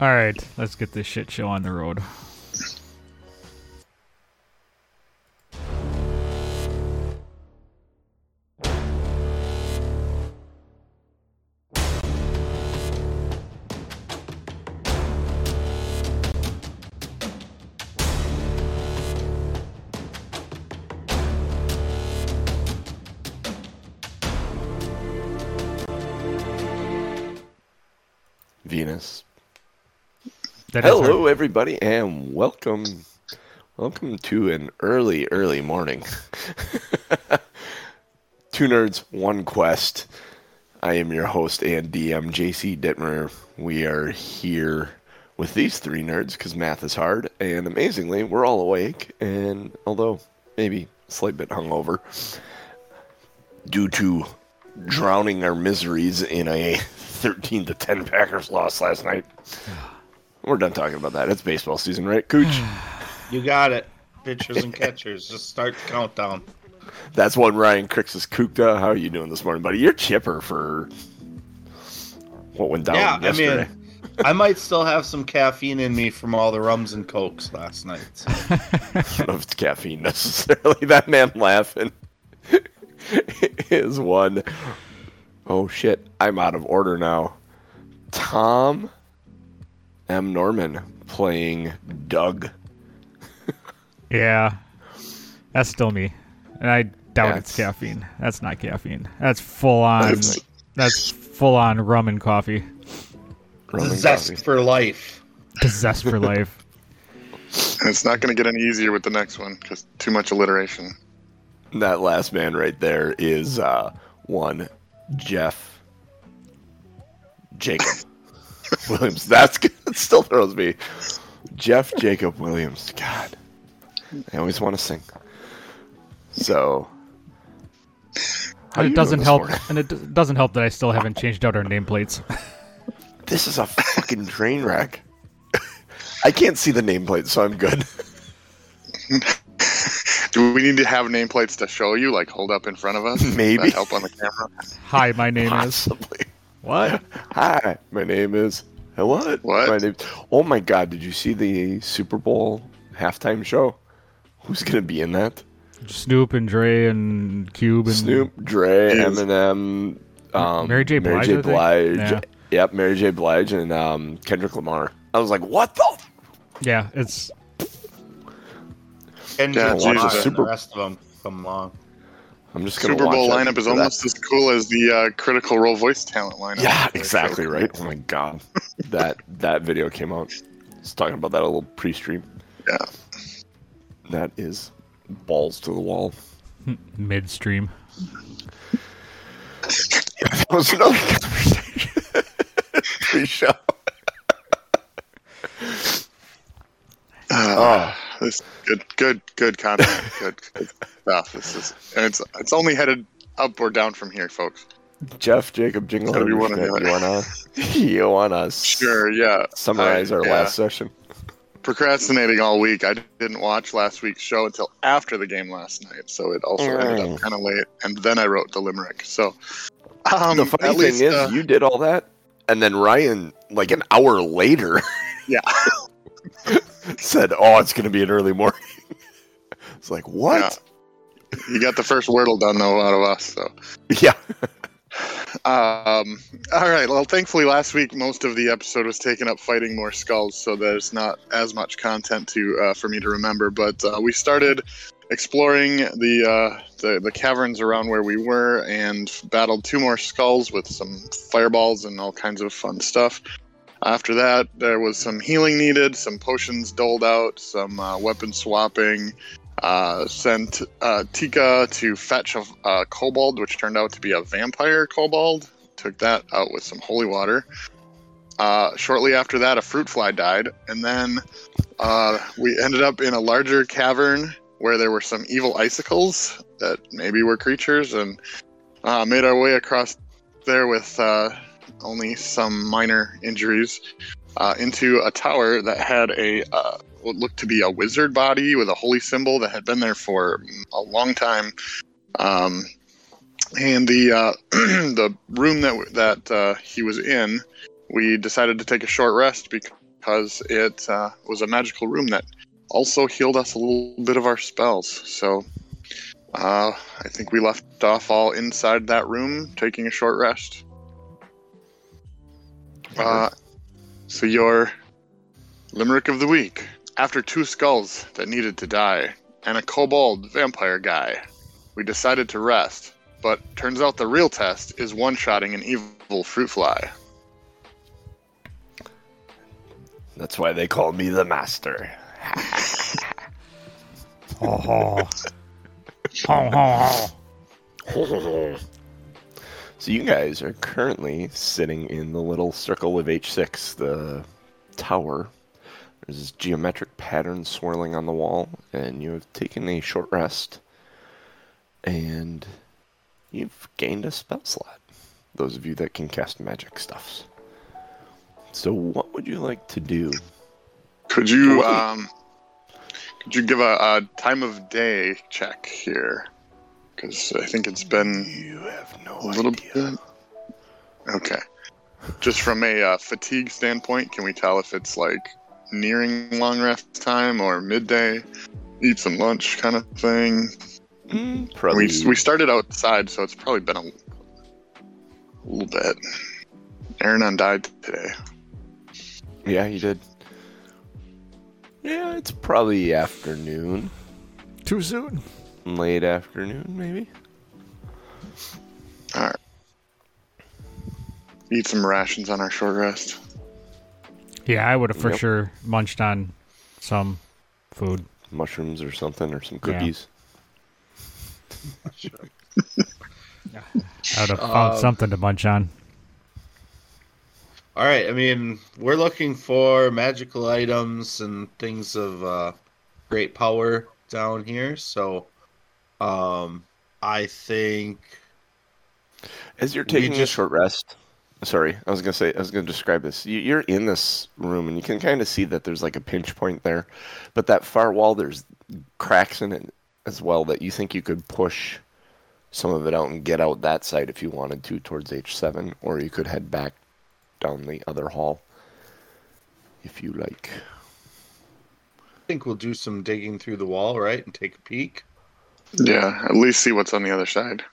All right, let's get this shit show on the road. That Hello, everybody, and welcome. Welcome to an early, early morning. Two nerds, one quest. I am your host and DM, JC Dittmer. We are here with these three nerds because math is hard, and amazingly, we're all awake. And although maybe a slight bit hungover, due to drowning our miseries in a 13 to 10 Packers loss last night. Ah. We're done talking about that. It's baseball season, right, Cooch? You got it. Pitchers and catchers. Just start the countdown. That's one Ryan Cricks is Kukta. How are you doing this morning, buddy? You're chipper for what went down yeah, I yesterday. mean, I might still have some caffeine in me from all the rums and cokes last night. I don't know if it's caffeine necessarily. That man laughing is one. Oh shit! I'm out of order now. Tom M. Norman playing Doug. yeah, that's still me, and I doubt it's caffeine. That's not caffeine. That's full on. That's- That's full on rum and coffee. Rum and Zest coffee. for life. The zest for life. And it's not going to get any easier with the next one because too much alliteration. That last man right there is uh, one Jeff Jacob Williams. That's good. It still throws me. Jeff Jacob Williams. God, I always want to sing. So, how And it doesn't help, morning? and it d- doesn't help that I still haven't changed out our nameplates. This is a fucking train wreck. I can't see the nameplate, so I'm good. Do we need to have nameplates to show you, like hold up in front of us? Maybe. help on the camera. Hi, my name is Possibly. What? Hi, my name is. What? What? My name. Oh my God! Did you see the Super Bowl halftime show? Who's gonna be in that? Snoop and Dre and Cube and Snoop, Dre, Yes. Eminem, um, Mary J. Blige, I think? Blige. Yeah. Yep, Mary J. Blige and um, Kendrick Lamar. I was like, what the? F-? Yeah, it's And Yeah, Lamar Jesus. and the rest of them come along. I'm just gonna Super Bowl lineup is for almost as cool as the uh, Critical Role voice talent lineup. Yeah, exactly right. Oh my God, that that video came out. I was talking about that a little pre-stream. Yeah. That is balls to the wall. midstream. That was another conversation. Pre-show. Uh, this good, good, good content. good, good stuff. This is, and it's it's only headed up or down from here, folks. Jeff, Jacob, Jingle, you you wanna you wanna Sure, yeah. summarize I- our yeah. last session? procrastinating all week. I didn't watch last week's show until after the game last night, so it also ended Mm. up kind of late. And then I wrote the limerick. So um, the funny thing least, is, uh, you did all that, and then Ryan, like an hour later, yeah, said, "Oh, it's gonna be an early morning." it's like what? you got the first wordle done though out of us. So Yeah. um, all right. Well, thankfully last week most of the episode was taken up fighting more skulls, so there's not as much content to uh, for me to remember. But uh, we started exploring the, uh, the the caverns around where we were and battled two more skulls with some fireballs and all kinds of fun stuff. After that, there was some healing needed, some potions doled out, some uh, weapon swapping. Uh, sent uh, Tika to fetch a, a kobold, which turned out to be a vampire kobold. Took that out with some holy water. Uh, shortly after that, a fruit fly died, and then uh, we ended up in a larger cavern where there were some evil icicles that maybe were creatures, and uh, made our way across there with uh, only some minor injuries uh, into a tower that had a uh, what looked to be a wizard body with a holy symbol that had been there for a long time. Um, and the uh, the room that that uh, he was in we decided to take a short rest because it uh, was a magical room that also healed us a little bit of our spells. So uh, I think we left off all inside that room, taking a short rest. Uh, so your limerick of the week: After two skulls that needed to die and a kobold vampire guy, we decided to rest. But turns out the real test is one-shotting an evil fruit fly. That's why they call me the master. Ho ho. Ho ho ho. So you guys are currently sitting in the little circle of H6, the tower. There's this geometric pattern swirling on the wall, and you have taken a short rest, and you've gained a spell slot. Those of you that can cast magic stuffs. So what would you like to do? Could you um, could you give a, a time of day check here? Because I think it's been You have no a little idea. bit. Okay. Just from a uh, fatigue standpoint, can we tell if it's like nearing long rest time or midday? Eat some lunch kind of thing. Mm, probably. We we started outside, so it's probably been a, a little bit. Aaron died today. Yeah, he did. Yeah, it's probably afternoon. Too soon. Late afternoon, maybe? All right. Eat some rations on our short rest. Yeah, I would have for Yep. sure munched on some food. Mushrooms or something, or some Yeah. cookies. I would have found Um, something to munch on. All right. I mean, we're looking for magical items and things of uh, great power down here. So, um, I think As you're taking a short rest, sorry, I was gonna say, I was gonna describe this. You're in this room, and you can kind of see that there's like a pinch point there, but that far wall, there's cracks in it as well that you think you could push some of it out and get out that side if you wanted to towards H7, or you could head back down the other hall if you like. I think we'll do some digging through the wall, right, and take a peek. Yeah, at least see what's on the other side.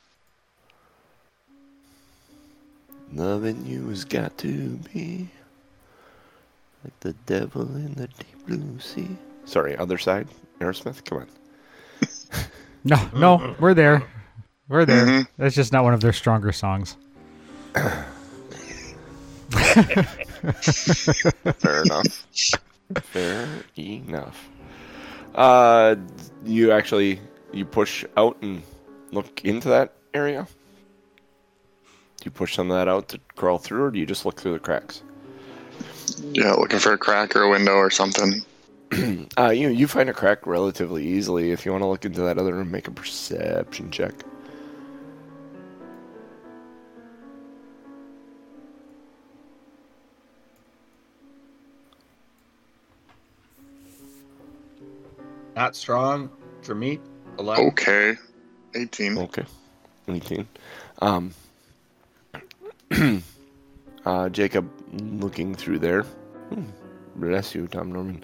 Loving you has got to be like the devil in the deep blue sea. Sorry, other side, Aerosmith. Come on. No, no, we're there. We're there. Mhm. That's just not one of their stronger songs. Fair enough. Fair enough. Uh, you actually you push out and look into that area. Do you push some of that out to crawl through, or do you just look through the cracks? Yeah, looking for a crack or a window or something. Uh, you you find a crack relatively easily. If you want to look into that other room, make a perception check. Not strong for me. Eleven. Okay. 18. Okay. 18. Um, uh, Jacob, looking through there. Hmm, bless you, Tom Norman.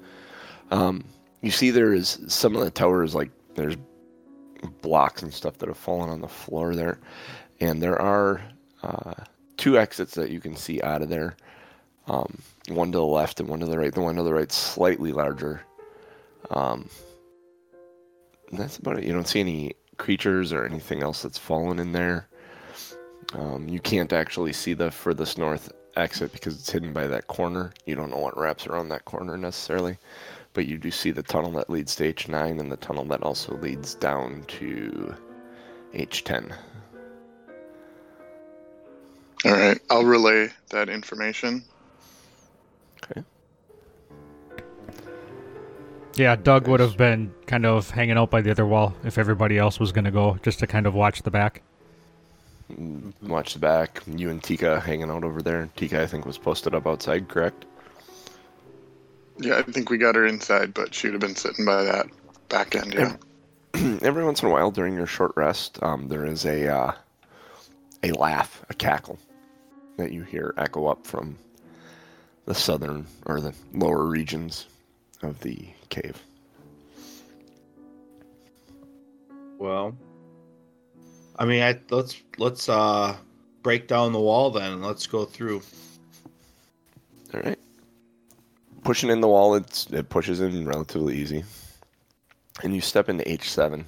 Um, you see there is some of the towers, like, there's blocks and stuff that have fallen on the floor there. And there are uh, two exits that you can see out of there. Um, one to the left and one to the right. The one to the right slightly larger. Um, that's about it. You don't see any creatures or anything else that's fallen in there. Um, you can't actually see the furthest north exit because it's hidden by that corner. You don't know what wraps around that corner necessarily, but you do see the tunnel that leads to H9 and the tunnel that also leads down to H10. All right. I'll relay that information. Okay. Yeah, Doug would have been kind of hanging out by the other wall if everybody else was going to go, just to kind of watch the back. Watch the back. You and Tika hanging out over there. Tika, I think, was posted up outside, correct? Yeah, I think we got her inside, but she would have been sitting by that back end. Yeah. Every once in a while during your short rest, um, there is a uh, a laugh, a cackle that you hear echo up from the southern or the lower regions of the cave. Well, I mean, I let's let's uh break down the wall then. And let's go through. All right. Pushing in the wall, it's it pushes in relatively easy, and you step into H seven.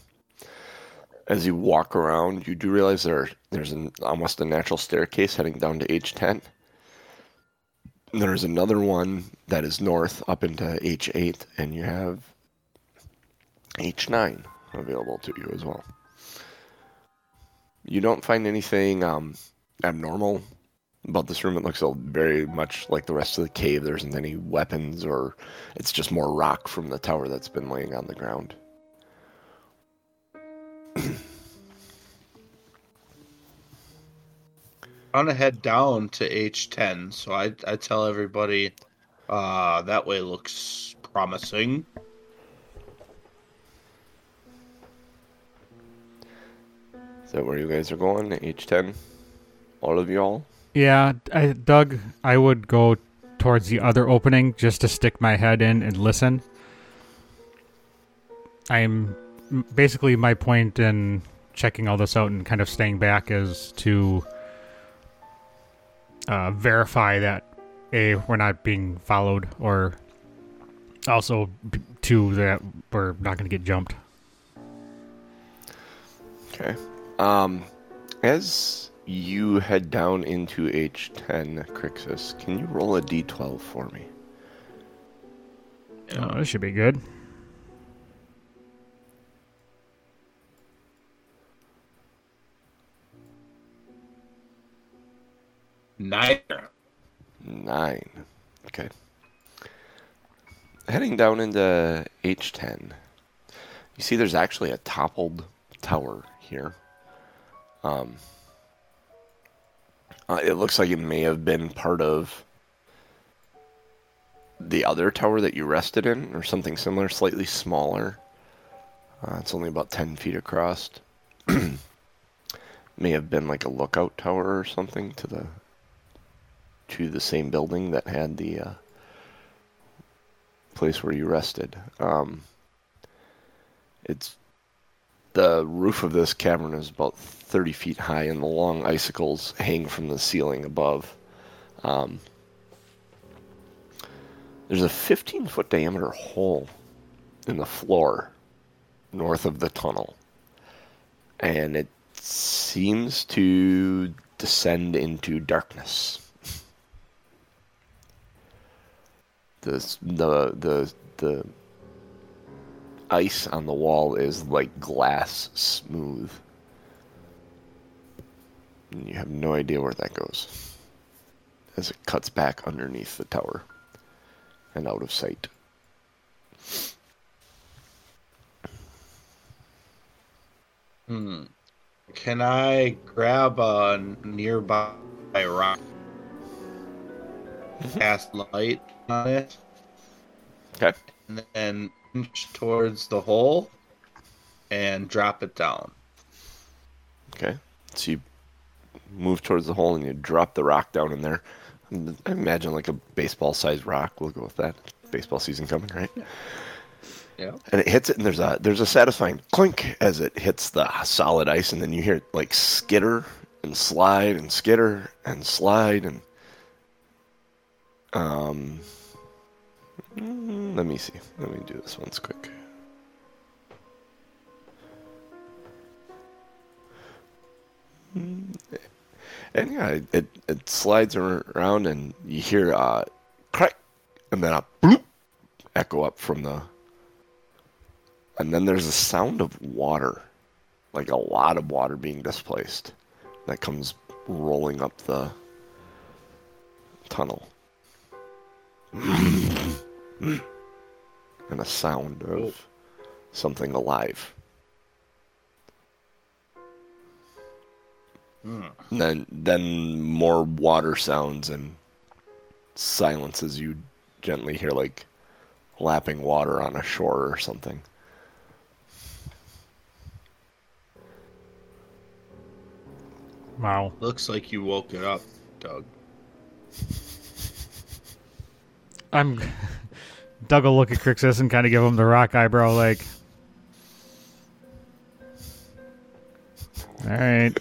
As you walk around, you do realize there there's an almost a natural staircase heading down to H ten. There's another one that is north up into H eight, and you have H nine available to you as well. You don't find anything um, abnormal about this room. It looks very much like the rest of the cave. There isn't any weapons, or it's just more rock from the tower that's been laying on the ground. I want to head down to H10, so I I tell everybody uh that way looks promising. Is that where you guys are going? H10? All of y'all? Yeah, I, Doug, I would go towards the other opening just to stick my head in and listen. I'm basically my point in checking all this out and kind of staying back is to uh, verify that a we're not being followed or also two that we're not going to get jumped. Okay. Um, as you head down into H10, Crixus, can you roll a d12 for me? Oh, this should be good. Neither. Nine. Okay. Heading down into H10, you see there's actually a toppled tower here. Um, uh, it looks like it may have been part of the other tower that you rested in, or something similar, slightly smaller. Uh, it's only about 10 feet across. may have been like a lookout tower or something to the to the same building that had the uh, place where you rested. Um, it's the roof of this cavern is about 30 feet high, and the long icicles hang from the ceiling above. Um, there's a 15 foot diameter hole in the floor north of the tunnel, and it seems to descend into darkness. The the the the ice on the wall is like glass smooth. And you have no idea where that goes. As it cuts back underneath the tower and out of sight. Hmm. Can I grab a nearby rock? Cast light on it. Okay. And then inch towards the hole and drop it down. Okay. So you move towards the hole and you drop the rock down in there. I imagine like a baseball sized rock. We'll go with that. Baseball season coming, right? Yeah. And it hits it, and there's a there's a satisfying clink as it hits the solid ice, and then you hear it like skitter and slide and skitter and slide and um. Mm, Let me see. Let me do this once quick. Mm, And yeah, it, it, slides around, and you hear a crack, and then a bloop echo up from the. And then there's a sound of water, like a lot of water being displaced, that comes rolling up the tunnel. and a sound of something alive. And then then more water sounds and silence as you gently hear like lapping water on a shore or something. Wow. Looks like you woke it up, Doug. I'm. Doug will look at Crixus and kind of give him the rock eyebrow, like. All right.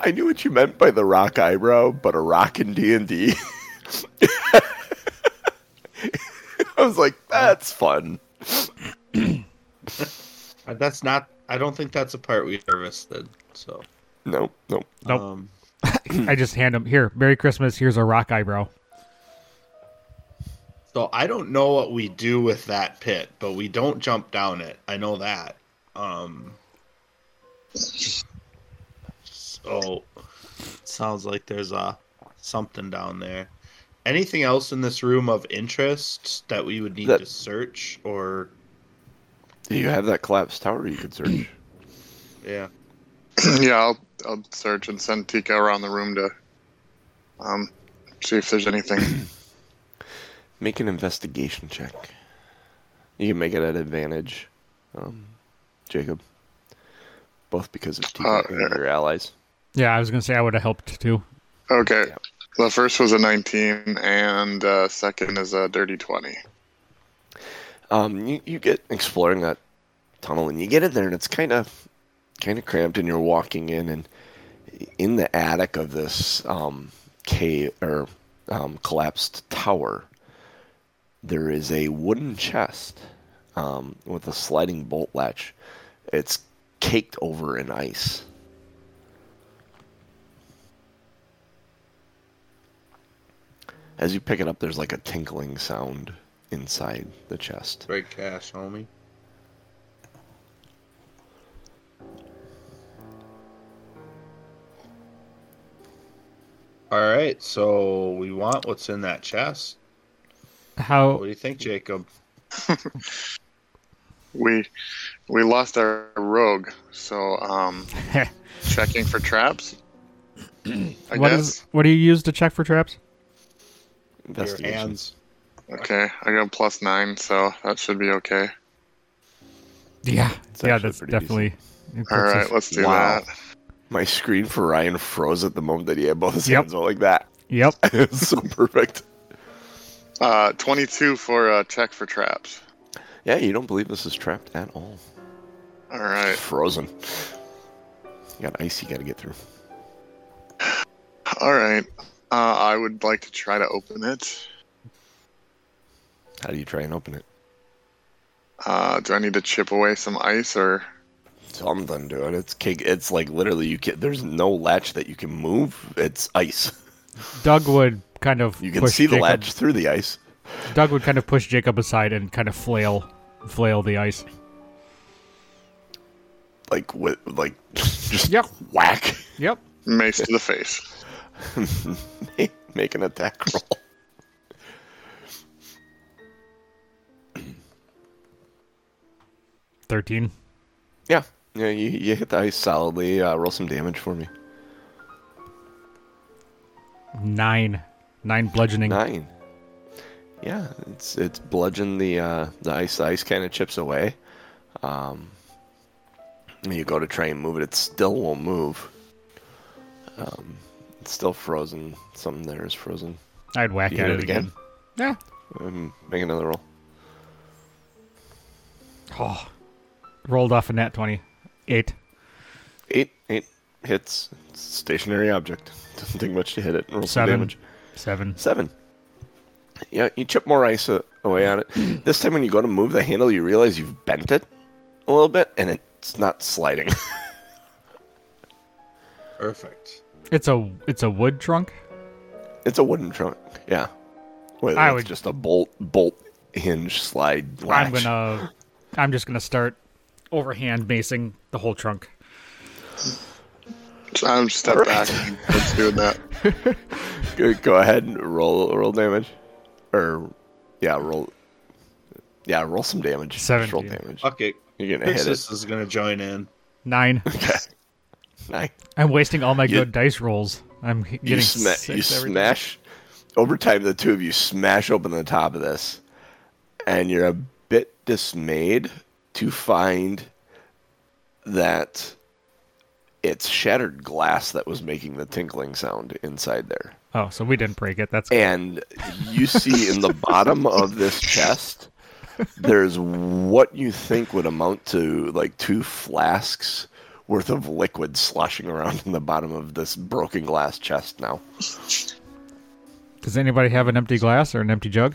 I knew what you meant by the rock eyebrow, but a rock in D and D. I was like, that's fun. Uh, That's not. I don't think that's a part we harvested. So, No, no. Nope. um, I just hand him here. Merry Christmas. Here's a rock eyebrow. so I don't know what we do with that pit, but we don't jump down it. I know that. Um, so sounds like there's a something down there. Anything else in this room of interest that we would need That- to search or Do you have that collapsed tower you could search? yeah? yeah, I'll I'll search and send Tika around the room to um see if there's anything. Make an investigation check. You can make it at advantage, um, Jacob. Both because of Tika Uh, and your allies. Yeah, I was gonna say I would have helped too. Okay. Yeah. The first was a 19, and uh, second is a dirty 20. Um, you, you get exploring that tunnel, and you get in there, and it's kind of kind of cramped, and you're walking in, and in the attic of this um, cave or um, collapsed tower, there is a wooden chest um, with a sliding bolt latch. It's caked over in ice. As you pick it up, there's like a tinkling sound inside the chest. Great cash, homie. All right, so we want what's in that chest. How? What How do you think, Jacob? We we lost our rogue, so um checking for traps. I what guess. is what do you use to check for traps? Your hands. Okay, I got plus nine, so that should be okay. Yeah, It's yeah, that's definitely. it All puts right, us- let's do Wow. that. My screen for Ryan froze at the moment that he had both his Yep. hands out like that. Yep. it's so perfect. Uh, 22 for uh, check for traps. Yeah, you don't believe this is trapped at all. All right. Frozen. You got ice you got to get through. All right. Uh, I would like to try to open it. How do you try and open it? Uh, do I need to chip away some ice or? Something to it. It's cake. It's like literally you can. There's no latch that you can move. It's ice. Doug would kind of You can push see the Jacob, latch through the ice. Doug would kind of push Jacob aside and kind of flail, flail the ice. Like with like just Yep. whack. Yep. Mace to the face. Make an attack roll. Thirteen. Yeah. Yeah, you, you hit the ice solidly. Uh, roll some damage for me. Nine. Nine bludgeoning. Nine. Yeah, it's it's bludgeon the uh, the ice. The ice kind of chips away. Um, you go to try and move it, it still won't move. Um, it's still frozen. Something there is frozen. I'd whack You at it it again? again. Yeah. Um, make another roll. Oh. Rolled off a nat twenty. Eight. Eight, eight hits. Stationary object. Doesn't take much to hit it. Roll some Seven. damage. Seven. Seven. Yeah, you chip more ice uh, away on it. this time, when you go to move the handle, you realize you've bent it a little bit, and it's not sliding. Perfect. It's a it's a wood trunk. it's a wooden trunk. Yeah, with I it's would- just a bolt bolt hinge slide latch. I'm gonna I'm just gonna start overhand macing the whole trunk. I'm step All back. Let's do that. go, go ahead and roll roll damage, or yeah, roll. Yeah, roll some damage. Just roll damage. Fuck it. You're gonna hit it. Crixus is gonna join in. Nine. Okay. Nice. I'm wasting all my You- good dice rolls. I'm h- you, getting sma- six you smash over time the two of you smash open the top of this and you're a bit dismayed to find that it's shattered glass that was making the tinkling sound inside there. Oh, so we didn't break it. That's And you see in the bottom of this chest, there's what you think would amount to like two flasks worth of liquid sloshing around in the bottom of this broken glass chest now. Does anybody have an empty glass or an empty jug?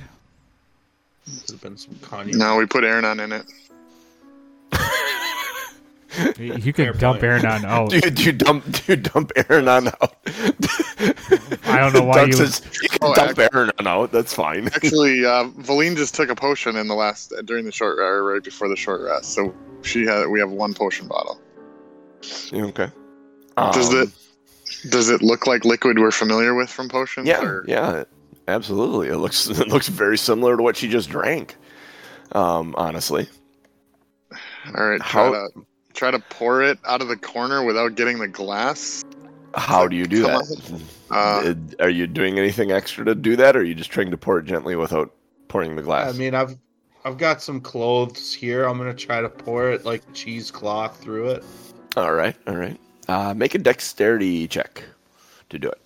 Could have been some cognac. No, we put Aaron on in it. You can Fair dump point. Aaron on. Oh, Do you, dump you dump Aaron on out? I don't know why Doug you. says you can Oh, dump Aaron on out. That's fine. Actually, uh, Valine just took a potion in the last during the short or right before the short rest, so she had we have one potion bottle. okay. Does Um, it does it look like liquid we're familiar with from potions? Yeah, or- yeah, absolutely. It looks it looks very similar to what she just drank. Um, honestly, All right. Try How- to try to pour it out of the corner without getting the glass. how do you do that? Uh, Are you doing anything extra to do that, or are you just trying to pour it gently without pouring the glass? I mean, I've I've got some clothes here. I'm gonna try to pour it like cheesecloth through it. all right, all right. Uh, make a dexterity check to do it.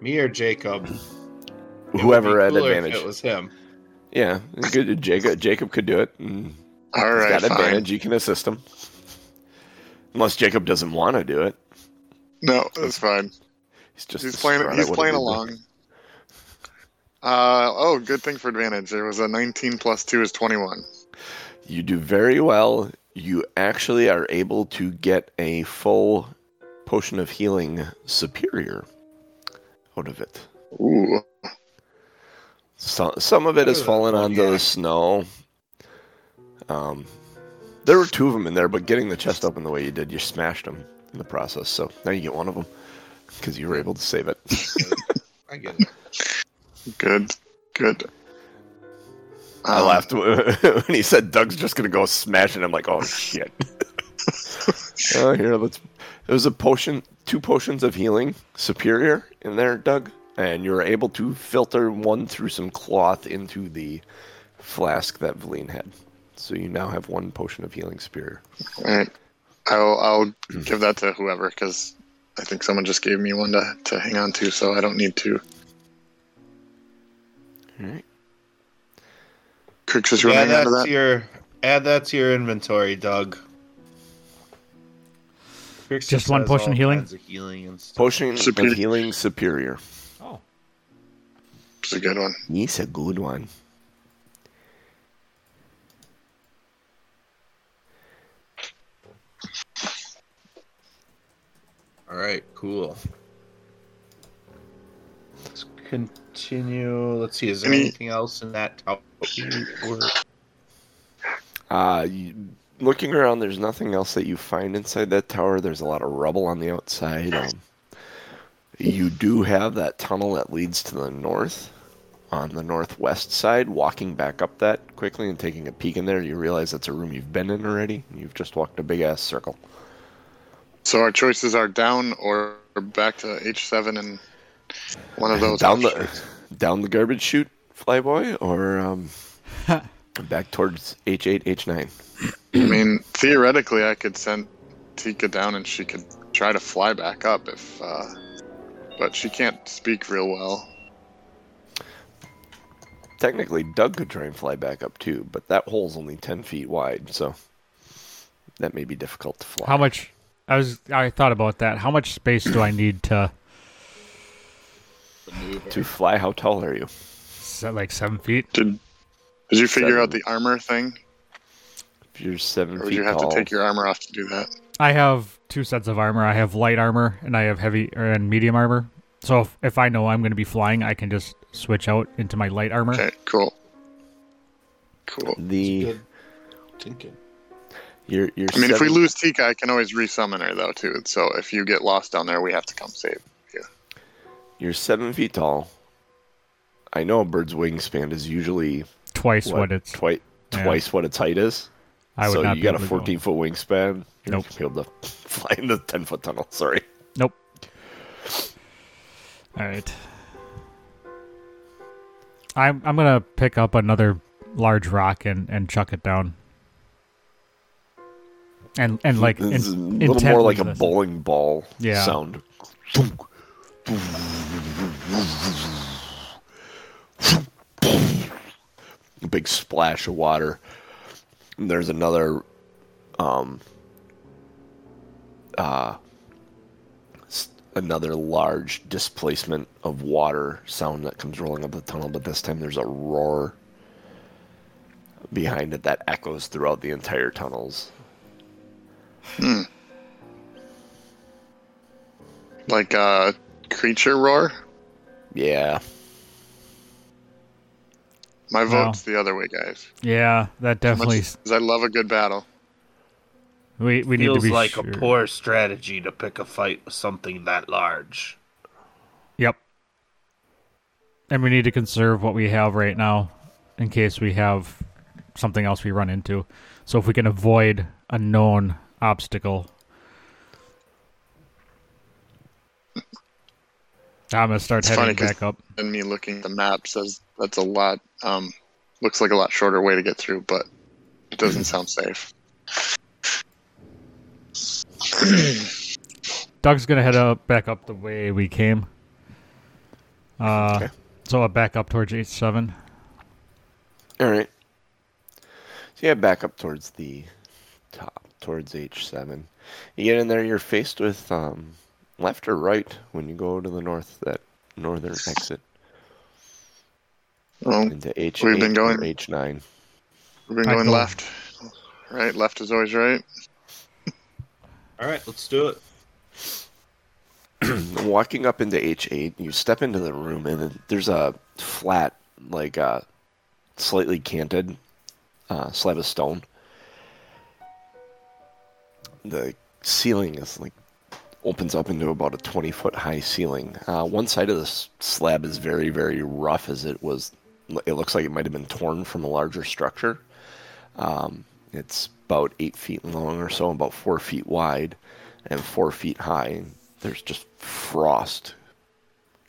Me or Jacob? It would Whoever be had cooler if advantage. It was him. Yeah, good. Jacob, Jacob could do it. Mm, all He's right. got Fine. advantage. You can assist him, unless Jacob doesn't want to do it. No, that's fine. He's just He's playing. He's playing along. Uh oh, good thing for advantage. It was a 19 plus two is 21. You do very well. You actually are able to get a full potion of healing superior out of it. Ooh. So, some of it has fallen onto yeah. the snow. Um, there were two of them in there, but getting the chest open the way you did, you smashed them in the process. So now you get one of them because you were able to save it. I get it. Good. Good. I Um, laughed when he said Doug's just gonna go smash it. I'm like, oh shit. oh, here, let's. There's a potion, two potions of healing superior in there, Doug, and you're able to filter one through some cloth into the flask that Valine had. So you now have one potion of healing superior. All right. I'll I'll Hmm. give that to whoever because I think someone just gave me one to, to hang on to, so I don't need to. All right. Crixus, you want Add to hang on that to to your add that to your inventory, Doug. Crixus Just one potion all healing? healing and stuff. Potion Superior. of healing superior. Oh, It's a good one. It's a good one. All right, cool. Let's continue. Let's see. Is there Any- anything else in that tower? Or- Uh, you, looking around, there's nothing else that you find inside that tower. There's a lot of rubble on the outside. Um, you do have that tunnel that leads to the north, on the northwest side. Walking back up that quickly and taking a peek in there, you realize that's a room you've been in already. You've just walked a big ass circle. So our choices are down or back to H7 and one of those. down the down the garbage chute, flyboy, or um, back towards H8, H9. I mean, theoretically, I could send Tika down and she could try to fly back up if, uh, but she can't speak real well. Technically, Doug could try and fly back up too, but that hole's only 10 feet wide, so that may be difficult to fly. how much? I was. I thought about that. How much space do I need to? To fly, how tall are you? Set like seven feet. Did Did you figure Seven. out the armor thing, If you're seven or would feet you have tall, to take your armor off to do that? I have two sets of armor. I have light armor and I have heavy or, and medium armor. So if, if I know I'm going to be flying, I can just switch out into my light armor. Okay, cool. Cool. the Good thinking. You're you're. I mean, if we lose Tika, I can always resummon her though too. So if you get lost down there, we have to come save. you. You're seven feet tall. I know a bird's wingspan is usually Twice what, what, it's. twi- yeah. twice what its height is. I would so not you got a able to go. 14 foot wingspan. You're Nope. not gonna be able to fly in the 10 foot tunnel. Sorry. Nope. All right. I'm I'm gonna pick up another large rock and and chuck it down. And and like in, a little more like a bowling ball Yeah. sound. A big splash of water. And there's another um uh another large displacement of water sound that comes rolling up the tunnel, but this time there's a roar behind it that echoes throughout the entire tunnels. Hmm. Like a creature roar. Yeah. My Wow. vote's the other way, guys. Yeah, that definitely. as I love a good battle. We we need to Feels be like sure. a poor strategy to pick a fight with something that large. Yep. And we need to conserve what we have right now in case we have something else we run into. So if we can avoid a known obstacle. I'm gonna start It's funny back up. And me looking at the map says that's a lot. Um, looks like a lot shorter way to get through, but it doesn't sound safe. Doug's gonna head up back up the way we came. Uh, Okay. so uh, back up towards H seven. All right. So yeah, back up towards the top, towards H7. You get in there, you're faced with um, left or right when you go to the north, that northern exit Well, into H8 We've been going- or H9. we've been going left. Right, left is always right. All right, let's do it. Walking up into H8, you step into the room, and there's a flat, like uh, slightly canted uh, slab of stone. The ceiling is like opens up into about a 20 foot high ceiling. Uh, one side of this slab is very, very rough, as it was. It looks like it might have been torn from a larger structure. Um, it's about eight feet long or so, about four feet wide, and four feet high. There's just frost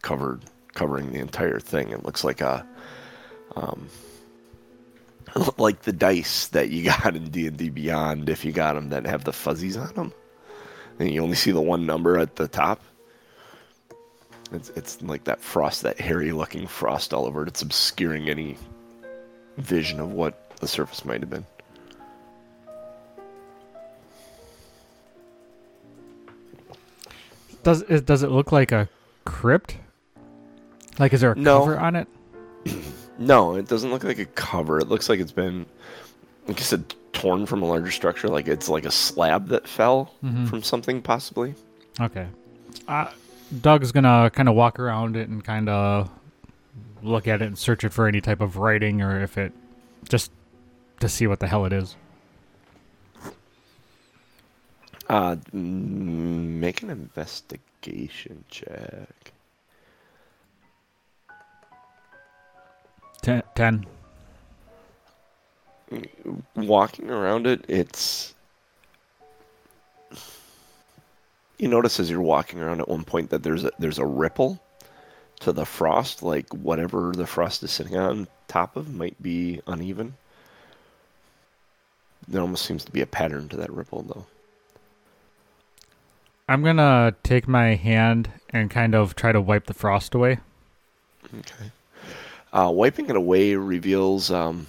covered, covering the entire thing. It looks like a, um, like the dice that you got in D and D Beyond. If you got them that have the fuzzies on them, and you only see the one number at the top. It's it's like that frost, that hairy looking frost all over it. It's obscuring any vision of what the surface might have been. Does it does it look like a crypt? Like, is there a No. cover on it? No, it doesn't look like a cover. It looks like it's been, like I said, torn from a larger structure. Like it's like a slab that fell Mhm. from something, possibly. Okay. Uh, Doug's gonna kind of walk around it and kind of look at it and search it for any type of writing or if it just to see what the hell it is. Uh, make an investigation check. Ten. ten. Walking around it, it's. You notice as you're walking around at one point that there's a there's a ripple to the frost, like whatever the frost is sitting on top of might be uneven. There almost seems to be a pattern to that ripple, though. I'm gonna take my hand and kind of try to wipe the frost away. Okay. Uh, wiping it away reveals um,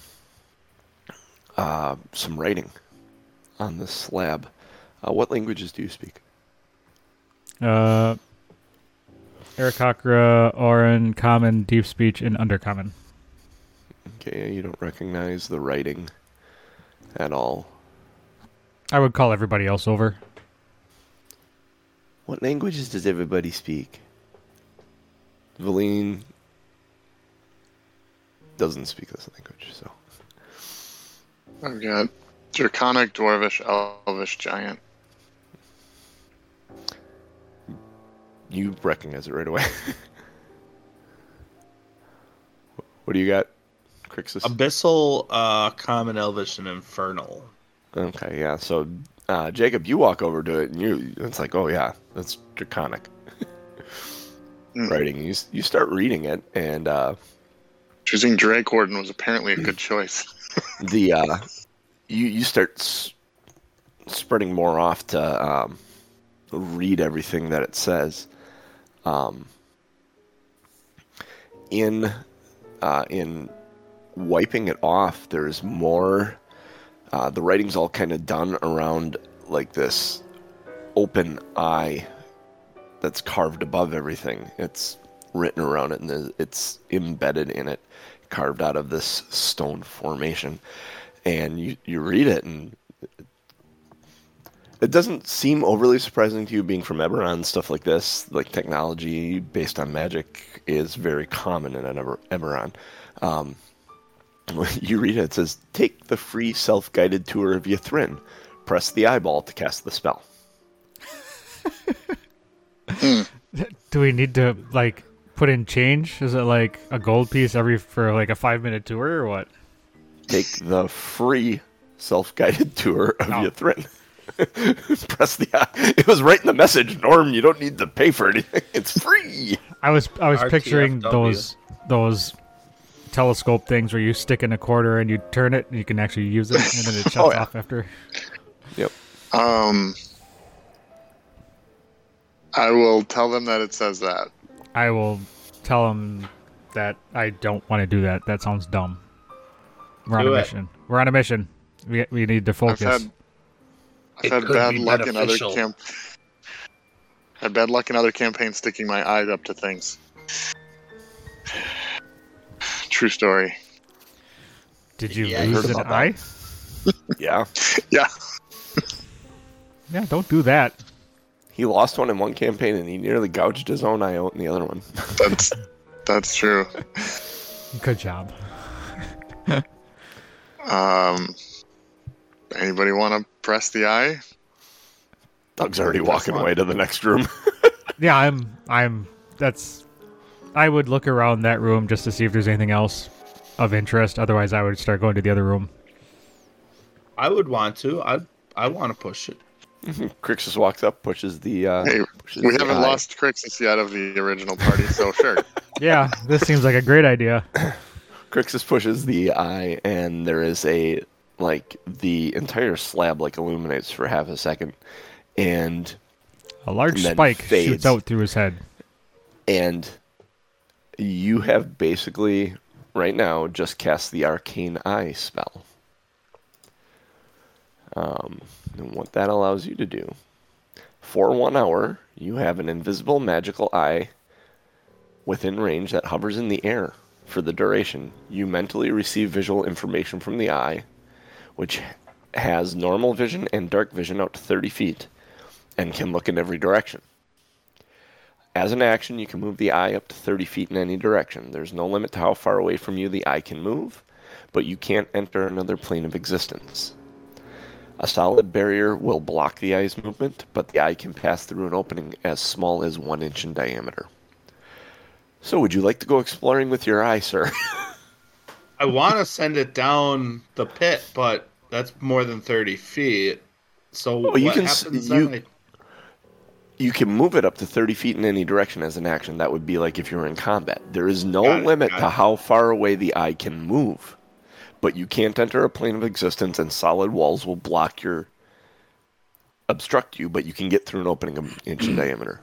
uh, some writing on this slab. Uh, what languages do you speak? Uh, Aarakocra, Auran, Common, Deep Speech, and Undercommon. Okay, you don't recognize the writing at all. I would call everybody else over. What languages does everybody speak? Valine doesn't speak this language, so. I've got Draconic, Dwarvish, Elvish, Giant. You recognize it right away. what do you got, Crixus? Abyssal, uh, Common, Elvish, and Infernal. Okay, yeah. So, uh, Jacob, you walk over to it, and you it's like, oh yeah, that's draconic Hmm. writing. You you start reading it, and uh, Choosing Drakewarden was apparently a good choice. the uh, you you start s- spreading more off to um, read everything that it says. Um, in uh, in wiping it off, there's more. Uh, the writing's all kind of done around like this open eye that's carved above everything. It's written around it and it's embedded in it, carved out of this stone formation. And you, you read it and it doesn't seem overly surprising to you being from Eberron, stuff like this, like technology based on magic is very common in an Eber- Eberron. Um, you read it, it says, Take the free self guided tour of Ythryn. Press the eyeball to cast the spell. Do we need to like put in change? Is it like a gold piece every for like a five minute tour or what? Take the free self guided tour of Oh. Ythryn. Press the eye. It was right in the message, Norm. You don't need to pay for anything. It's free. I was I was picturing those those telescope things where you stick in a quarter and you turn it and you can actually use it and then it shuts Oh, yeah. off after. Yep. Um, I will tell them that it says that. I will tell him that I don't want to do that. That sounds dumb. We're on a it. mission. We're on a mission. We we need to I've focus. had I've had bad be luck in other beneficial. camp. Had bad luck in other campaigns sticking my eyes up to things. True story. Did you Yeah, lose an eye? Yeah. Yeah. Yeah, don't do that. He lost one in one campaign and he nearly gouged his own eye out in the other one. That's that's true. Good job. Um, anybody want to press the eye? Doug's already walking fine. away to the next room. Yeah, I'm I'm that's I would look around that room just to see if there's anything else of interest. Otherwise I would start going to the other room. I would want to. I I want to push it. Crixus walks up, pushes the. Uh, Hey, pushes We the haven't eye. lost Crixus yet of the original party, so sure. Yeah, this seems like a great idea. Crixus pushes the eye, and there is a like the entire slab like illuminates for half a second, and A large And spike fades. shoots out through his head. and you have basically right now just cast the arcane eye spell. Um, and what that allows you to do for one hour, you have an invisible magical eye within range that hovers in the air for the duration. You mentally receive visual information from the eye, which has normal vision and dark vision out to 30 feet and can look in every direction. As an action, you can move the eye up to 30 feet in any direction. There's no limit to how far away from you the eye can move, but you can't enter another plane of existence. A solid barrier will block the eye's movement, but the eye can pass through an opening as small as one inch in diameter. So, would you like to go exploring with your eye, sir? I want to send it down the pit, but that's more than thirty feet. So Oh, you can you- you can move it up to 30 feet in any direction as an action. That would be like if you were in combat. There is no it, limit to it. how far away the eye can move, but you can't enter a plane of existence, and solid walls will block your obstruct you, but you can get through an opening an inch in diameter.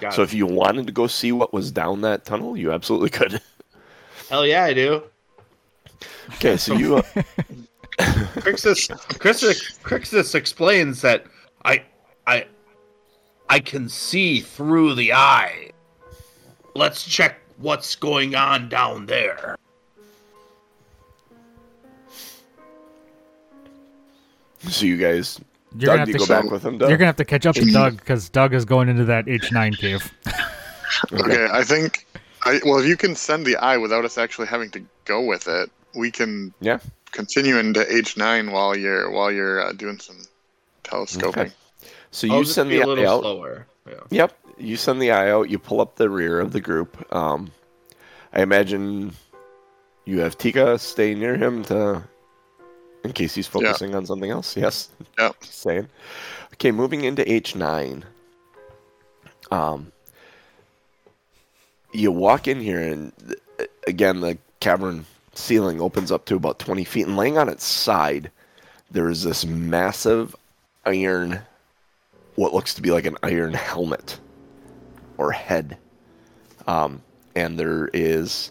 Got So it. if you wanted to go see what was down that tunnel, you absolutely could. Hell yeah, I do. Okay, so you uh, Crixus, Crixus, Crixus explains that I, I, I can see through the eye. Let's check what's going on down there. so you guys You're Doug, gonna do have you to go back with him, Doug? You're gonna have to catch up to Doug because Doug is going into that H nine cave. Okay, I think. I, well, if you can send the eye without us actually having to go with it, we can Yeah. continue into H nine while you're while you're uh, doing some telescoping. Okay. So I'll you send the a eye out. slower. Yeah. Yep. You send the eye out. You pull up the rear of the group. Um, I imagine you have Tika stay near him to, in case he's focusing on something else. Yes. Just saying. Okay, moving into H nine. Um, you walk in here, and uh, again, the cavern ceiling opens up to about twenty feet, and laying on its side, there is this massive iron, what looks to be like an iron helmet or head. Um, and there is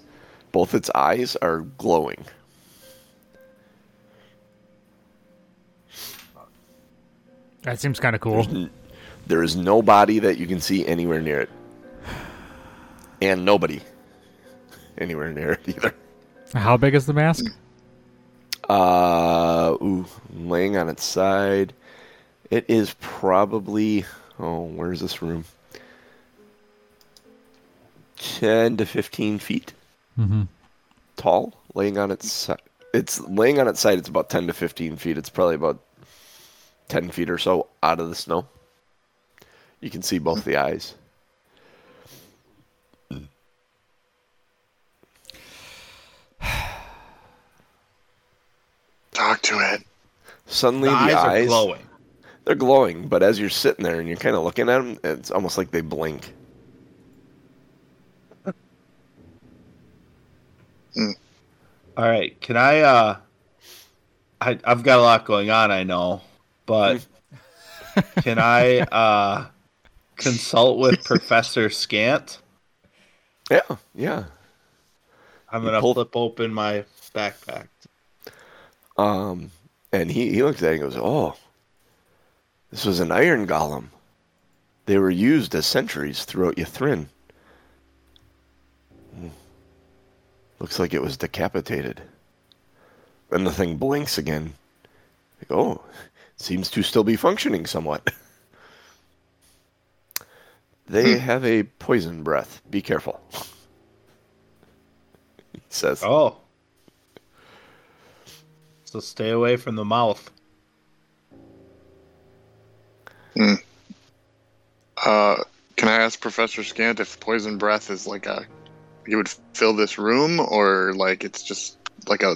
both its eyes are glowing. That seems kind of cool. There is nobody that you can see anywhere near it. And nobody anywhere near it either. How big is the mask? Uh, ooh, laying on its side. It is probably. Oh, where's this room? 10 to 15 feet Mm-hmm. tall, laying on its side. It's laying on its side. It's about 10 to 15 feet. It's probably about 10 feet or so out of the snow. You can see both the eyes. Talk to it. Suddenly, The the, eyes, eyes, are glowing. they're glowing, but as you're sitting there and you're kind of looking at them, it's almost like they blink. All right, can I? uh I I've got a lot going on, I know, but can I uh consult with Professor Skant? Yeah, yeah. I'm gonna pull- flip open my backpack. Um, and he, he looks at it and goes, Oh, this was an iron golem. They were used as sentries throughout Ythryn. Hmm. Looks like it was decapitated. And the thing blinks again. Like, oh, seems to still be functioning somewhat. they have a poison breath. Be careful. he says. Oh, so stay away from the mouth. Uh, can I ask Professor Skant if poison breath is like a he would fill this room or like it's just like a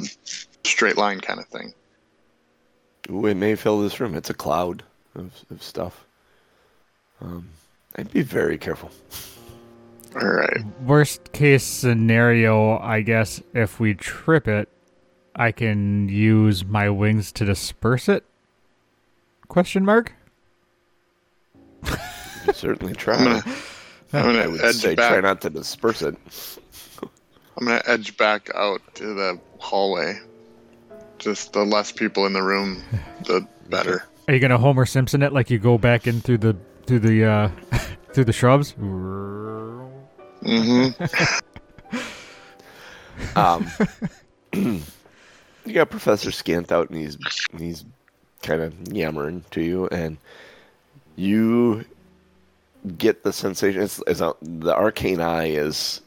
straight line kind of thing? Ooh, it may fill this room. It's a cloud of, of stuff. Um, I'd be very careful. All right. Worst case scenario, I guess, if we trip it, I can use my wings to disperse it? Question mark? Certainly try. I'm gonna I'm I gonna would edge say try not to disperse it. I'm gonna edge back out to the hallway. Just the less people in the room, the better. Are you gonna Homer Simpson it like you go back in through the through the uh through the shrubs? Mm-hmm. Um, you got Professor Skant out, and he's he's kind of yammering to you, and you get the sensation. It's, it's a, the arcane eye is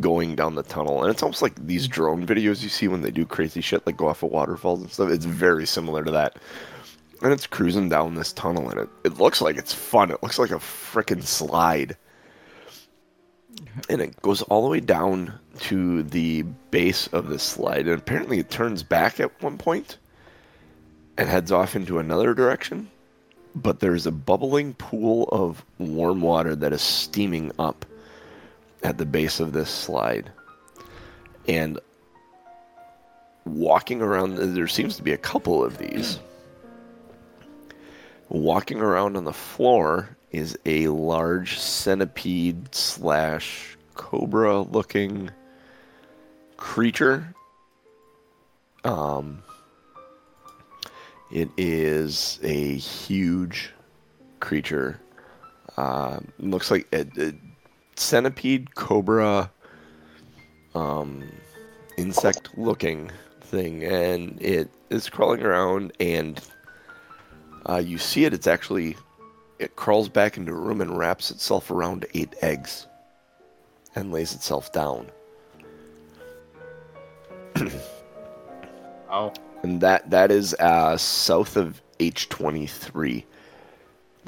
going down the tunnel, and it's almost like these mm. drone videos you see when they do crazy shit, like go off of waterfalls and stuff. It's very similar to that. And it's cruising down this tunnel, and it, it looks like it's fun. It looks like a freaking slide and it goes all the way down to the base of the slide and apparently it turns back at one point and heads off into another direction but there's a bubbling pool of warm water that is steaming up at the base of this slide and walking around there seems to be a couple of these walking around on the floor is a large centipede slash cobra looking creature. Um, it is a huge creature. Uh, looks like a, a centipede, cobra, um, insect looking thing, and it is crawling around. And uh, you see it. It's actually it crawls back into a room and wraps itself around eight eggs and lays itself down. Oh, And that that is uh, south of H23.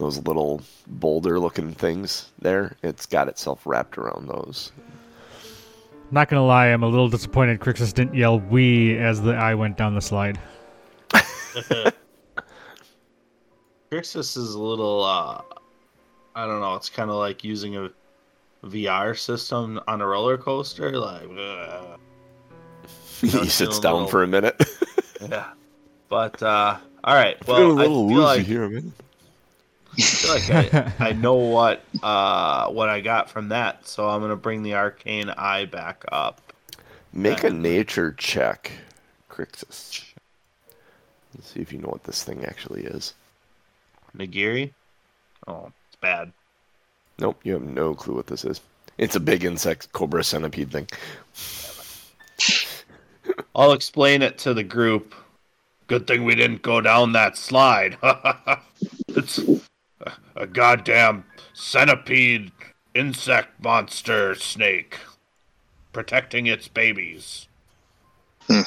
Those little boulder looking things there. It's got itself wrapped around those. Not gonna lie, I'm a little disappointed Crixus didn't yell "we" as the eye went down the slide. Crixus is a little. uh I don't know. It's kind of like using a VR system on a roller coaster. Like, uh, he sits down little- for a minute. yeah. But uh, all right. Feeling Well, a I little feel woozy like, here, man. I like I, I know what uh, what I got from that, so I'm gonna bring the arcane eye back up. Make a Um, nature check, Crixus. Let's see if you know what this thing actually is. Nagiri. Oh, it's bad. Nope, you have no clue what this is. It's a big insect, cobra centipede thing. I'll explain it to the group. Good thing we didn't go down that slide. it's a- a goddamn centipede insect monster snake protecting its babies. Hmm.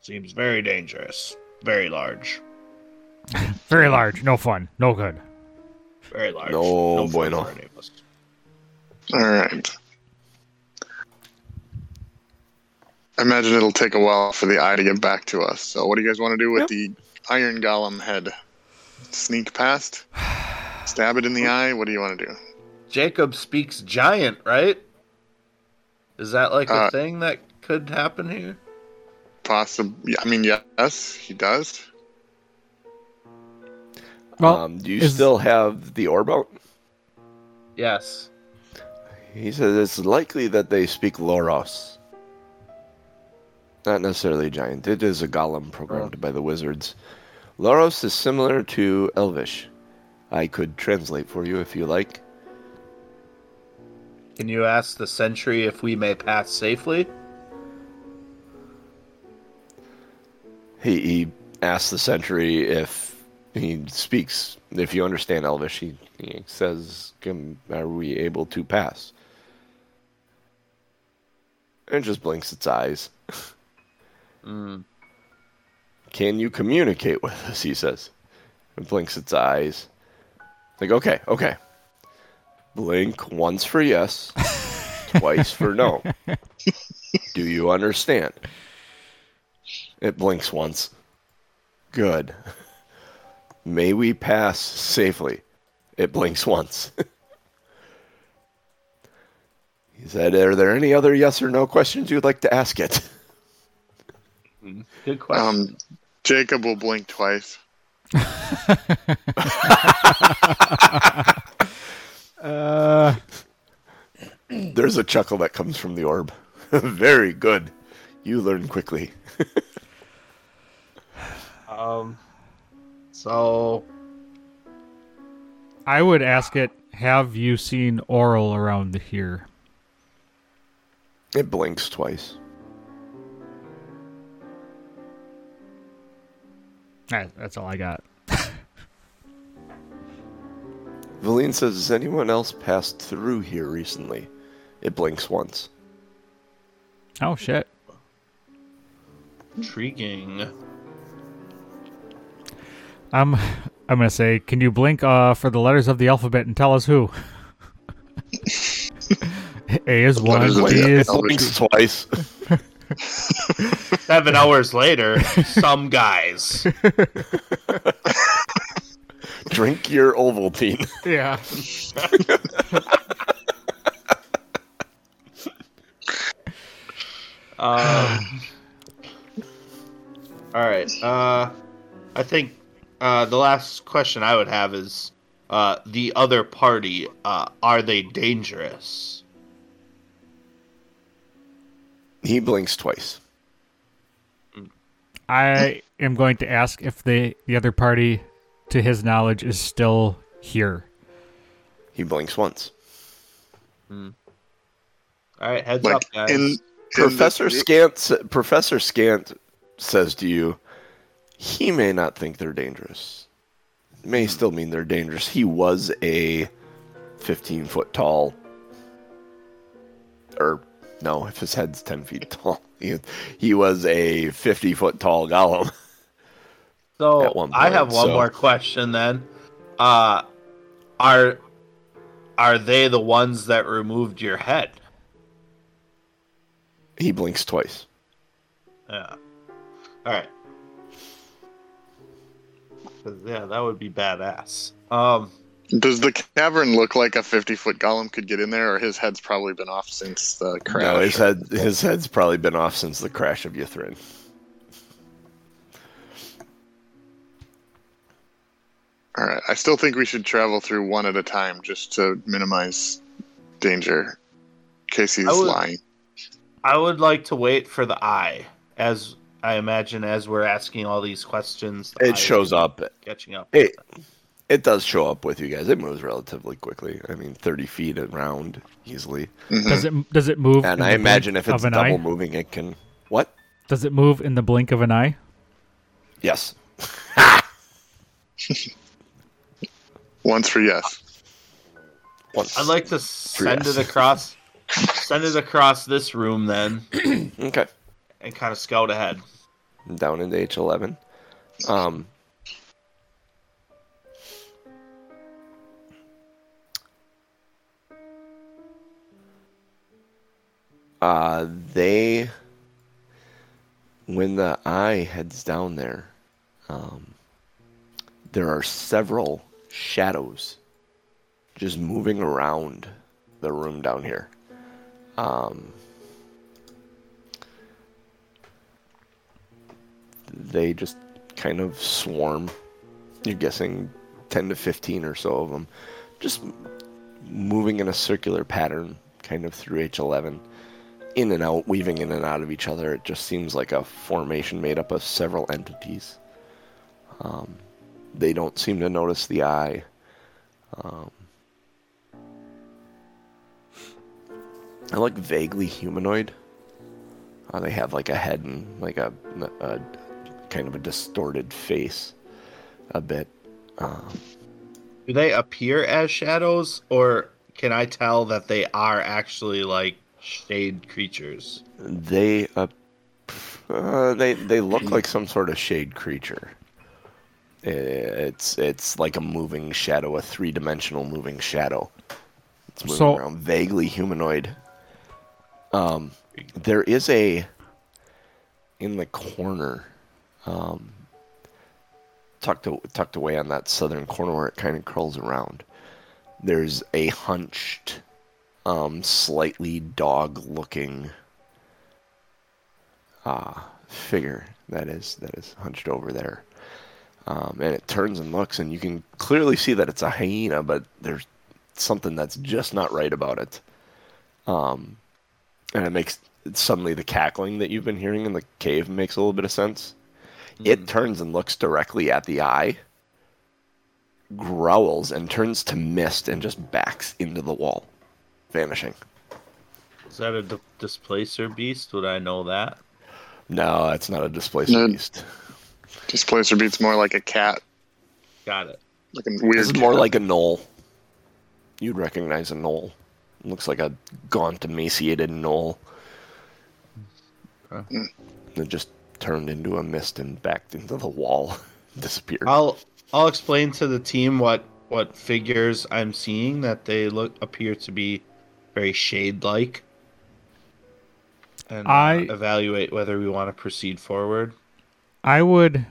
Seems very dangerous. Very large. Very large, no fun, no good. Very large. No fun bueno. for any of us. All right. I imagine it'll take a while for the eye to get back to us. So, what do you guys want to do with Yep. the iron golem head? Sneak past? Stab it in the eye? What do you want to do? Jacob speaks giant, right? Is that like a Uh, thing that could happen here? Possibly. I mean, yes, he does. Well, um, do you is- still have the orb out? Yes. He says it's likely that they speak Loross. Not necessarily a giant. It is a golem programmed oh. by the wizards. Loross is similar to Elvish. I could translate for you if you like. Can you ask the sentry if we may pass safely? He, he asks the sentry if he speaks, if you understand Elvish. He, he says, "Can- Are we able to pass? And it just blinks its eyes. Mm. Can you communicate with us? He says. It blinks its eyes. Like, okay, okay. Blink once for yes, twice for no. Do you understand? It blinks once. Good. May we pass safely? It blinks once. he said, Are there any other yes or no questions you'd like to ask it? Good question. Um, Jacob will blink twice. Uh, There's a chuckle that comes from the orb. Very good. You learn quickly. Um, so I would ask it, have you seen Oral around here? It blinks twice. That, that's all I got. Valine says, Has anyone else passed through here recently? It blinks once. Oh, shit. intriguing. I'm, I'm going to say, can you blink uh, for the letters of the alphabet and tell us who? A is one, B the is It blinks twice. Seven hours later, some guys. Drink your Ovaltine. yeah. Um, all right. Uh, I think uh, the last question I would have is uh, the other party. Uh, are they dangerous? He blinks twice. I am going to ask if the the other party, to his knowledge, is still here. He blinks once. Hmm. All right, heads Like up, guys. in, in Professor the, Skant sa- Professor Skant says to you, he may not think they're dangerous. It may still mean they're dangerous. He was a 15 foot tall, or no, if his head's 10 feet tall, he, he was a 50 foot tall golem. So one I have point, one so- more question then. Uh are are they the ones that removed your head? He blinks twice. Yeah. All right. Yeah, that would be badass. Um, does the cavern look like a fifty-foot golem could get in there, or his head's probably been off since the crash? No, his head his head's probably been off since the crash of Ythryn. All right, I still think we should travel through one at a time just to minimize danger. Casey's I would, lying. I would like to wait for the eye, as I imagine, as we're asking all these questions. The it shows up, catching up. It, it does show up with you guys. It moves relatively quickly. I mean, thirty feet around easily. Mhm. Does it does it move? And in I the imagine blink if it's double eye? moving, it can. What? Does it move in the blink of an eye? Yes. Once for yes. Once. I'd like to send yes. it across, send it across this room then, Okay. and kind of scout ahead. Down into H eleven. Um. Uh, they when the eye heads down there, um, there are several shadows just moving around the room down here. Um, they just kind of swarm. You're guessing 10 to 15 or so of them, just moving in a circular pattern, kind of through H11, in and out, weaving in and out of each other. It just seems like a formation made up of several entities. Um, they don't seem to notice the eye. Um, I look vaguely humanoid. Uh, they have like a head and like a, a kind of a distorted face, a bit. Um, Do they appear as shadows, or can I tell that they are actually like shade creatures? they uh, uh, they they look like some sort of shade creature. It's it's like a moving shadow, a three dimensional moving shadow. It's moving So- around, vaguely humanoid. Um, there is a in the corner, um, tucked tucked away on that southern corner where it kind of curls around. There's a hunched, um, slightly dog-looking uh, figure that is that is hunched over there. Um, and it turns and looks, and you can clearly see that it's a hyena, but there's something that's just not right about it. Um, and it makes suddenly the cackling that you've been hearing in the cave makes a little bit of sense. It turns and looks directly at the eye, growls, and turns to mist and just backs into the wall, vanishing. Is that a d- displacer beast? Would I know that? No, it's not a displacer No. beast. Displacer beast more like a cat, Got it. like a weird. This is more like a gnoll. You'd recognize a gnoll. looks like a gaunt, emaciated gnoll. Huh. Hmm. It just turned into a mist and backed into the wall, disappeared. I'll I'll explain to the team what what figures I'm seeing that they look appear to be very shade like, and uh, I- evaluate whether we want to proceed forward. I would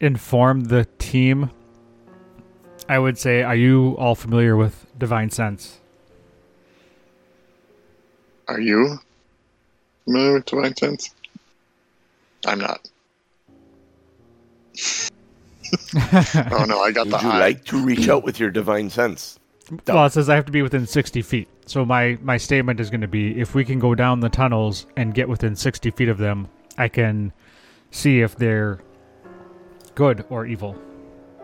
inform the team. I would say, are you all familiar with Divine Sense? Are you familiar with Divine Sense? I'm not. oh no, I got Would the you eye. like to reach out with your divine sense? Dumb. Well, it says I have to be within 60 feet. So my, my statement is going to be if we can go down the tunnels and get within 60 feet of them, I can see if they're good or evil.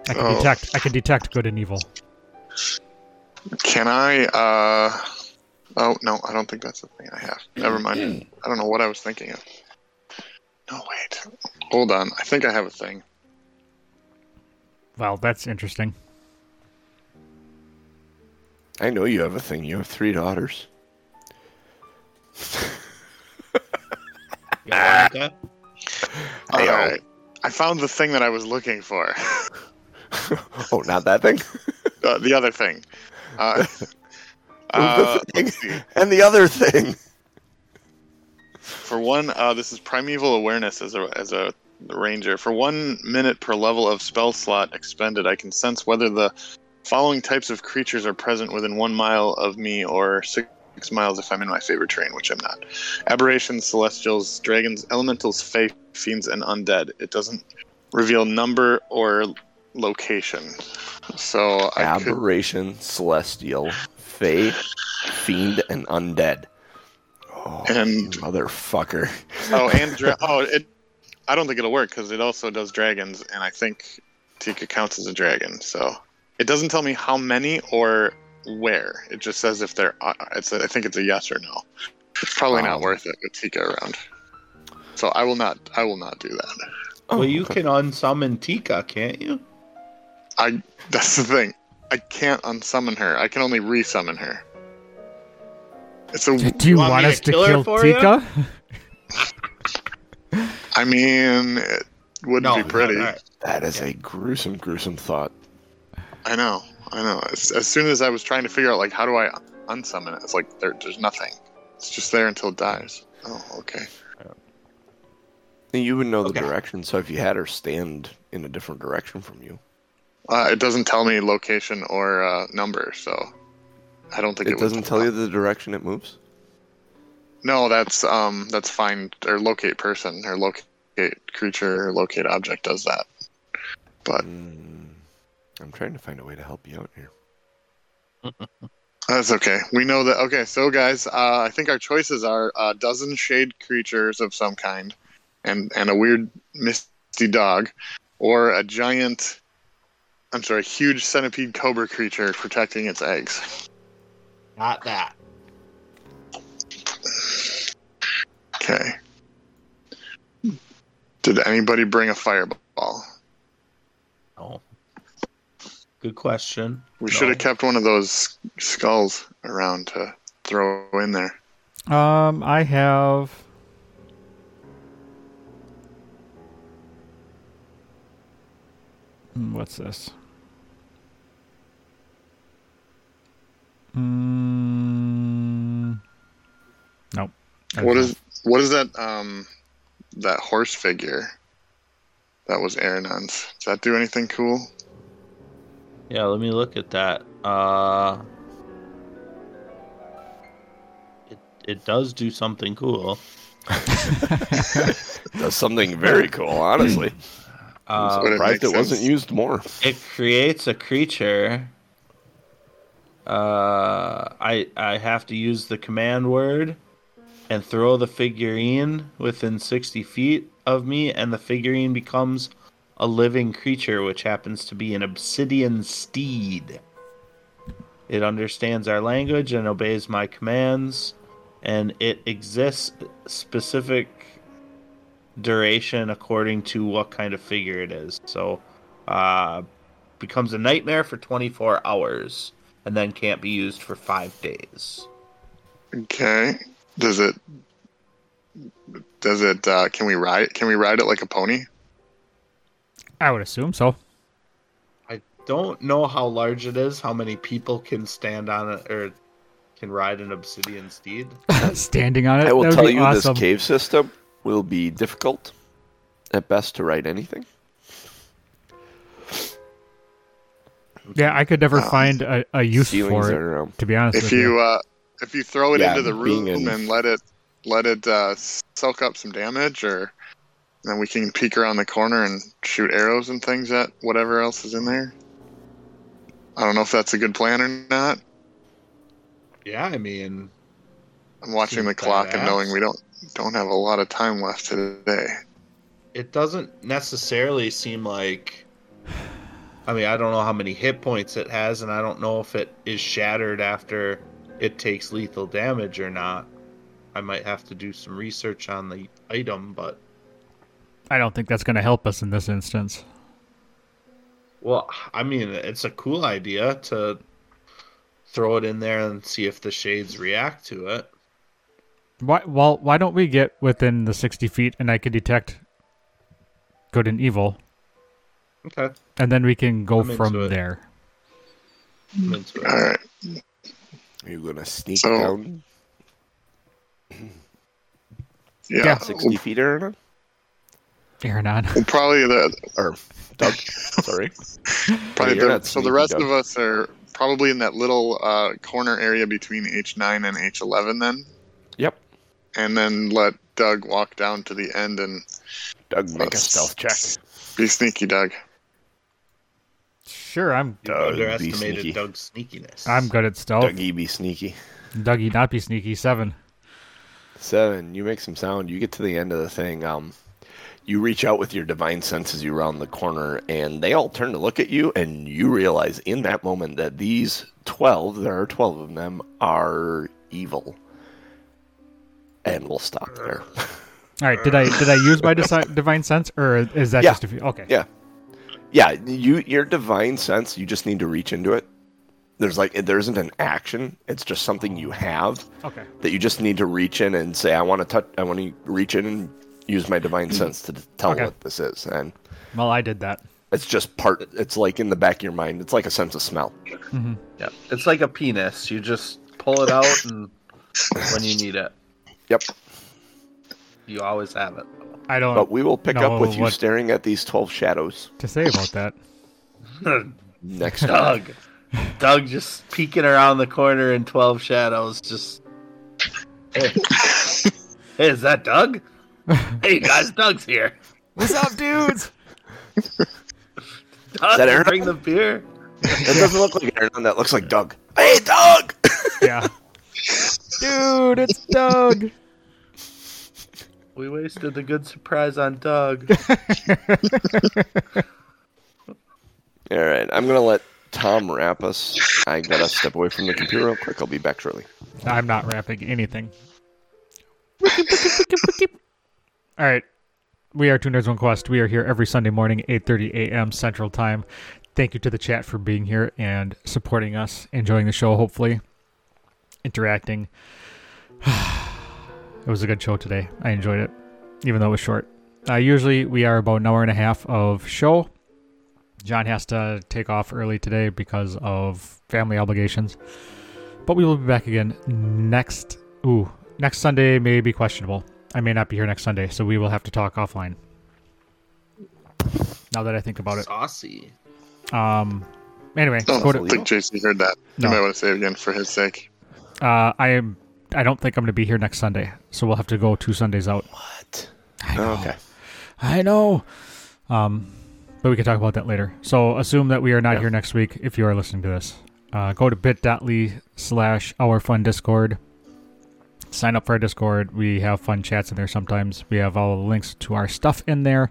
I can Oh. detect I can detect good and evil. Can I? uh Oh no, I don't think that's the thing I have. Never mind. I don't know what I was thinking of. No wait, hold on. I think I have a thing. Well, that's interesting. I know you have a thing. You have three daughters. You like? All Hey-o. right, I found the thing that I was looking for. Oh, not that thing. uh, the other thing. Uh, the uh, thing. And the other thing. For one, uh, this is primeval awareness as a as a ranger. For one minute per level of spell slot expended, I can sense whether the following types of creatures are present within one mile of me or six miles if I'm in my favorite terrain, which I'm not. Aberrations, celestials, dragons, elementals, fae, fiends, and undead. It doesn't reveal number or location. So I could, Aberration, celestial, fey, fiend, and undead. Oh, And- motherfucker. oh, and dra- oh, it. I don't think it'll work because it also does dragons, and I think Tika counts as a dragon. So it doesn't tell me how many or where. It just says if they're. Uh, it's. A, I think it's a yes or no. It's probably not worth it with Tika around. So I will not. I will not do that. Oh, well, you okay. can unsummon Tika, can't you? I. That's the thing. I can't unsummon her. I can only resummon her. It's a. Do you want want, us to to kill kill? Tika? I mean, it wouldn't be pretty. all right. That is a gruesome, gruesome thought. I know, I know. As, as soon as I was trying to figure out like how do I unsummon it, it's like there, there's nothing. It's just there until it dies. Oh, okay. You would know the Okay. direction, so if you had her stand in a different direction from you, Uh, it doesn't tell me location or uh, number, so I don't think it, it doesn't tell you the direction it moves. No, that's um, that's find or locate person or locate creature or locate object does that. But Mm, I'm trying to find a way to help you out here. That's okay. We know that. Okay, so guys, uh, I think our choices are a dozen shade creatures of some kind, and and a weird misty dog, or a giant. I'm sorry, huge centipede cobra creature protecting its eggs. Not that. Okay. Did anybody bring a fireball? No. Good question. We No. should have kept one of those skulls around to throw in there. Um, I have. Hmm, What's this? Mm, nope. What That's is what is that? Um, that horse figure. That was Aaronon's. Does that do anything cool? Yeah, let me look at that. Uh it it does do something cool. Does something very cool, honestly. Uh, Would it Surprised make it wasn't used more. it creates a creature. Uh, I I have to use the command word and throw the figurine within sixty feet of me, and the figurine becomes a living creature, which happens to be an obsidian steed. It understands our language and obeys my commands, and it exists specific duration according to what kind of figure it is. So, uh, becomes a nightmare for 24 hours and then can't be used for five days. Okay. Does it? Does it? Uh, can we ride? Can we ride it like a pony? I would assume so. I don't know how large it is, how many people can stand on it or can ride an obsidian steed. Standing on it. I will tell you awesome. this cave system will be difficult at best to write anything. Yeah, I could never Um, find a, a use for it. are um, To be honest If with you uh, if you throw it Yeah, into the room in- and let it let it uh, soak up some damage, or then we can peek around the corner and shoot arrows and things at whatever else is in there. I don't know if that's a good plan or not. Yeah, I mean, I'm watching the clock and knowing we don't don't have a lot of time left today. it doesn't necessarily seem like. I mean, I don't know how many hit points it has, and I don't know if it is shattered after it takes lethal damage or not. I might have to do some research on the item, but I don't think that's going to help us in this instance. Well, I mean, it's a cool idea to throw it in there and see if the shades react to it. Why? Well, why don't we get within the sixty feet and I can detect good and evil, Okay, and then we can go I'm into from it. there. I'm into it. All right. Are you gonna sneak So- down Yeah. Yeah. sixty feet, Aaron? Aranon. Well, probably the Or Doug? Sorry. probably you're the, not so the rest Doug. of us are probably in that little uh, corner area between H9 and H11 then, Yep. and then let Doug walk down to the end and Doug, make a stealth check. be sneaky, Doug. Sure, I'm You Doug, be underestimated sneaky. Doug's sneakiness. I'm good at stealth. Dougie be sneaky. Dougie not be sneaky. Seven. Seven, you make some sound. You get to the end of the thing. Um, you reach out with your divine sense as you round the corner, and they all turn to look at you, and you realize in that moment that these 12, there are 12 of them, are evil. And we'll stop there. All right. Did I did I use my divine sense, or is that Yeah. just a few? Okay. yeah. Yeah, you your divine sense, you just need to reach into it. There's like there isn't an action. It's just something you have Okay. that you just need to reach in and say, I want to touch I want to reach in and use my divine mm-hmm. sense to tell Okay. what this is. And Well, I did that. It's just part. It's like in the back of your mind. It's like a sense of smell. Mm-hmm. yeah, it's like a penis. You just pull it out and when you need it, Yep. you always have it. I don't But we will pick up with you staring at these twelve shadows to say about that. next. Doug, Doug just peeking around the corner in Twelve Shadows. Just hey, hey is that Doug? hey guys, Doug's here. What's up, dudes? Doug, that Aaron? bring the beer. That doesn't look like Aaron. That looks like Doug. Hey, Doug! yeah. Dude, it's Doug. We wasted the good surprise on Doug. All right, I'm gonna let Tom wrap us. I gotta step away from the computer real quick. I'll be back shortly. I'm not rapping anything. All right. We are Two Nerds One Quest. We are here every Sunday morning, 8.30 a.m. Central Time. Thank you to the chat for being here and supporting us, enjoying the show, hopefully, interacting. it was a good show today. I enjoyed it, even though it was short. Uh, usually we are about an hour and a half of show. John has to take off early today because of family obligations. But we will be back again next. Ooh, next Sunday may be questionable. I may not be here next Sunday, so we will have to talk offline. Now that I think about it. Saucy. Um. Anyway, I go don't to. think JC heard that. No. You might want to say it again for his sake. Uh, I am. I don't think I'm going to be here next Sunday, so we'll have to go two Sundays out. What? I know. okay. I know. Um, but we can talk about that later. So assume that we are not Yeah. here next week if you are listening to this. Uh, go to bit.ly slash our fun discord. Sign up for our Discord. We have fun chats in there sometimes. We have all the links to our stuff in there.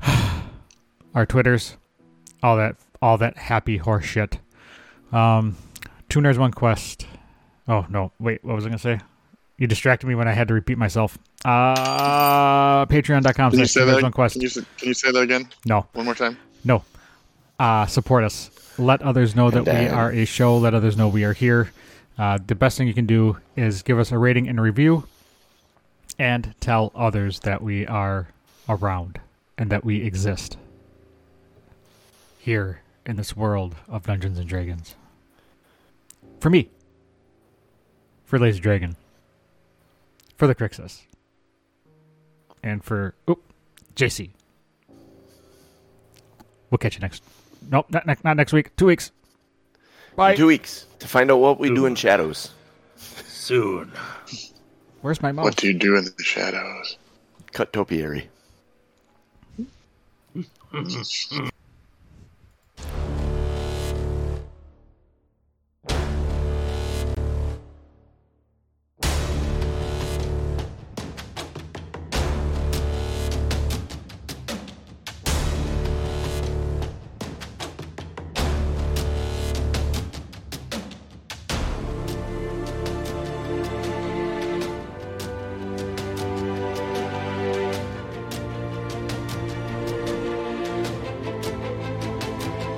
our Twitters. All that all that happy horse shit. Um Two Nerds One Quest. Oh no, wait, what was I gonna say? You distracted me when I had to repeat myself. Uh patreon.com Can you slash say Two that? Nerds One Quest. Can you, say- can you say that again? No, One more time. no. Uh, support us. Let others know that And we are a show. Let others know we are here. Uh, the best thing you can do is give us a rating and review and tell others that we are around and that we exist here in this world of Dungeons and Dragons. For me, for Lazy Dragon, for the Crixus, and for oop, JC. We'll catch you next. Nope, not, not next week. Two weeks. Bye. In two weeks to find out what we do in shadows. Soon. Where's my mouse? What do you do in the shadows? Cut topiary.